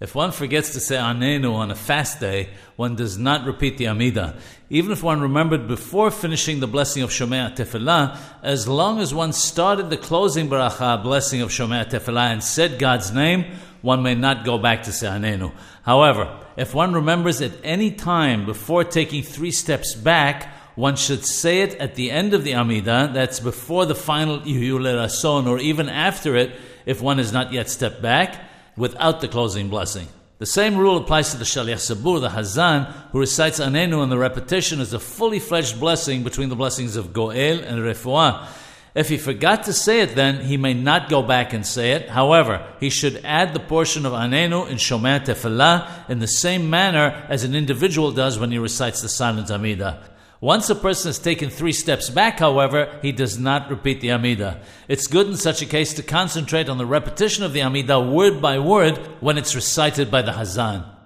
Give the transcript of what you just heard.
If one forgets to say Anenu on a fast day, one does not repeat the Amida. Even if one remembered before finishing the blessing of Shomea Tefillah, as long as one started the closing baracha, blessing of Shomea Tefillah, and said God's name, one may not go back to say Anenu. However, if one remembers at any time before taking three steps back, one should say it at the end of the Amida, that's before the final Yihyu LeRatzon, or even after it, if one has not yet stepped back without the closing blessing. The same rule applies to the Shaliach Sabur, the Hazan, who recites Anenu in the repetition is a fully fledged blessing between the blessings of Goel and Refuah. If he forgot to say it, then he may not go back and say it. However, he should add the portion of Anenu in Shomea Tefillah in the same manner as an individual does when he recites the silent Amida. Once a person has taken three steps back, however, he does not repeat the Amida. It's good in such a case to concentrate on the repetition of the Amida word by word when it's recited by the Hazan.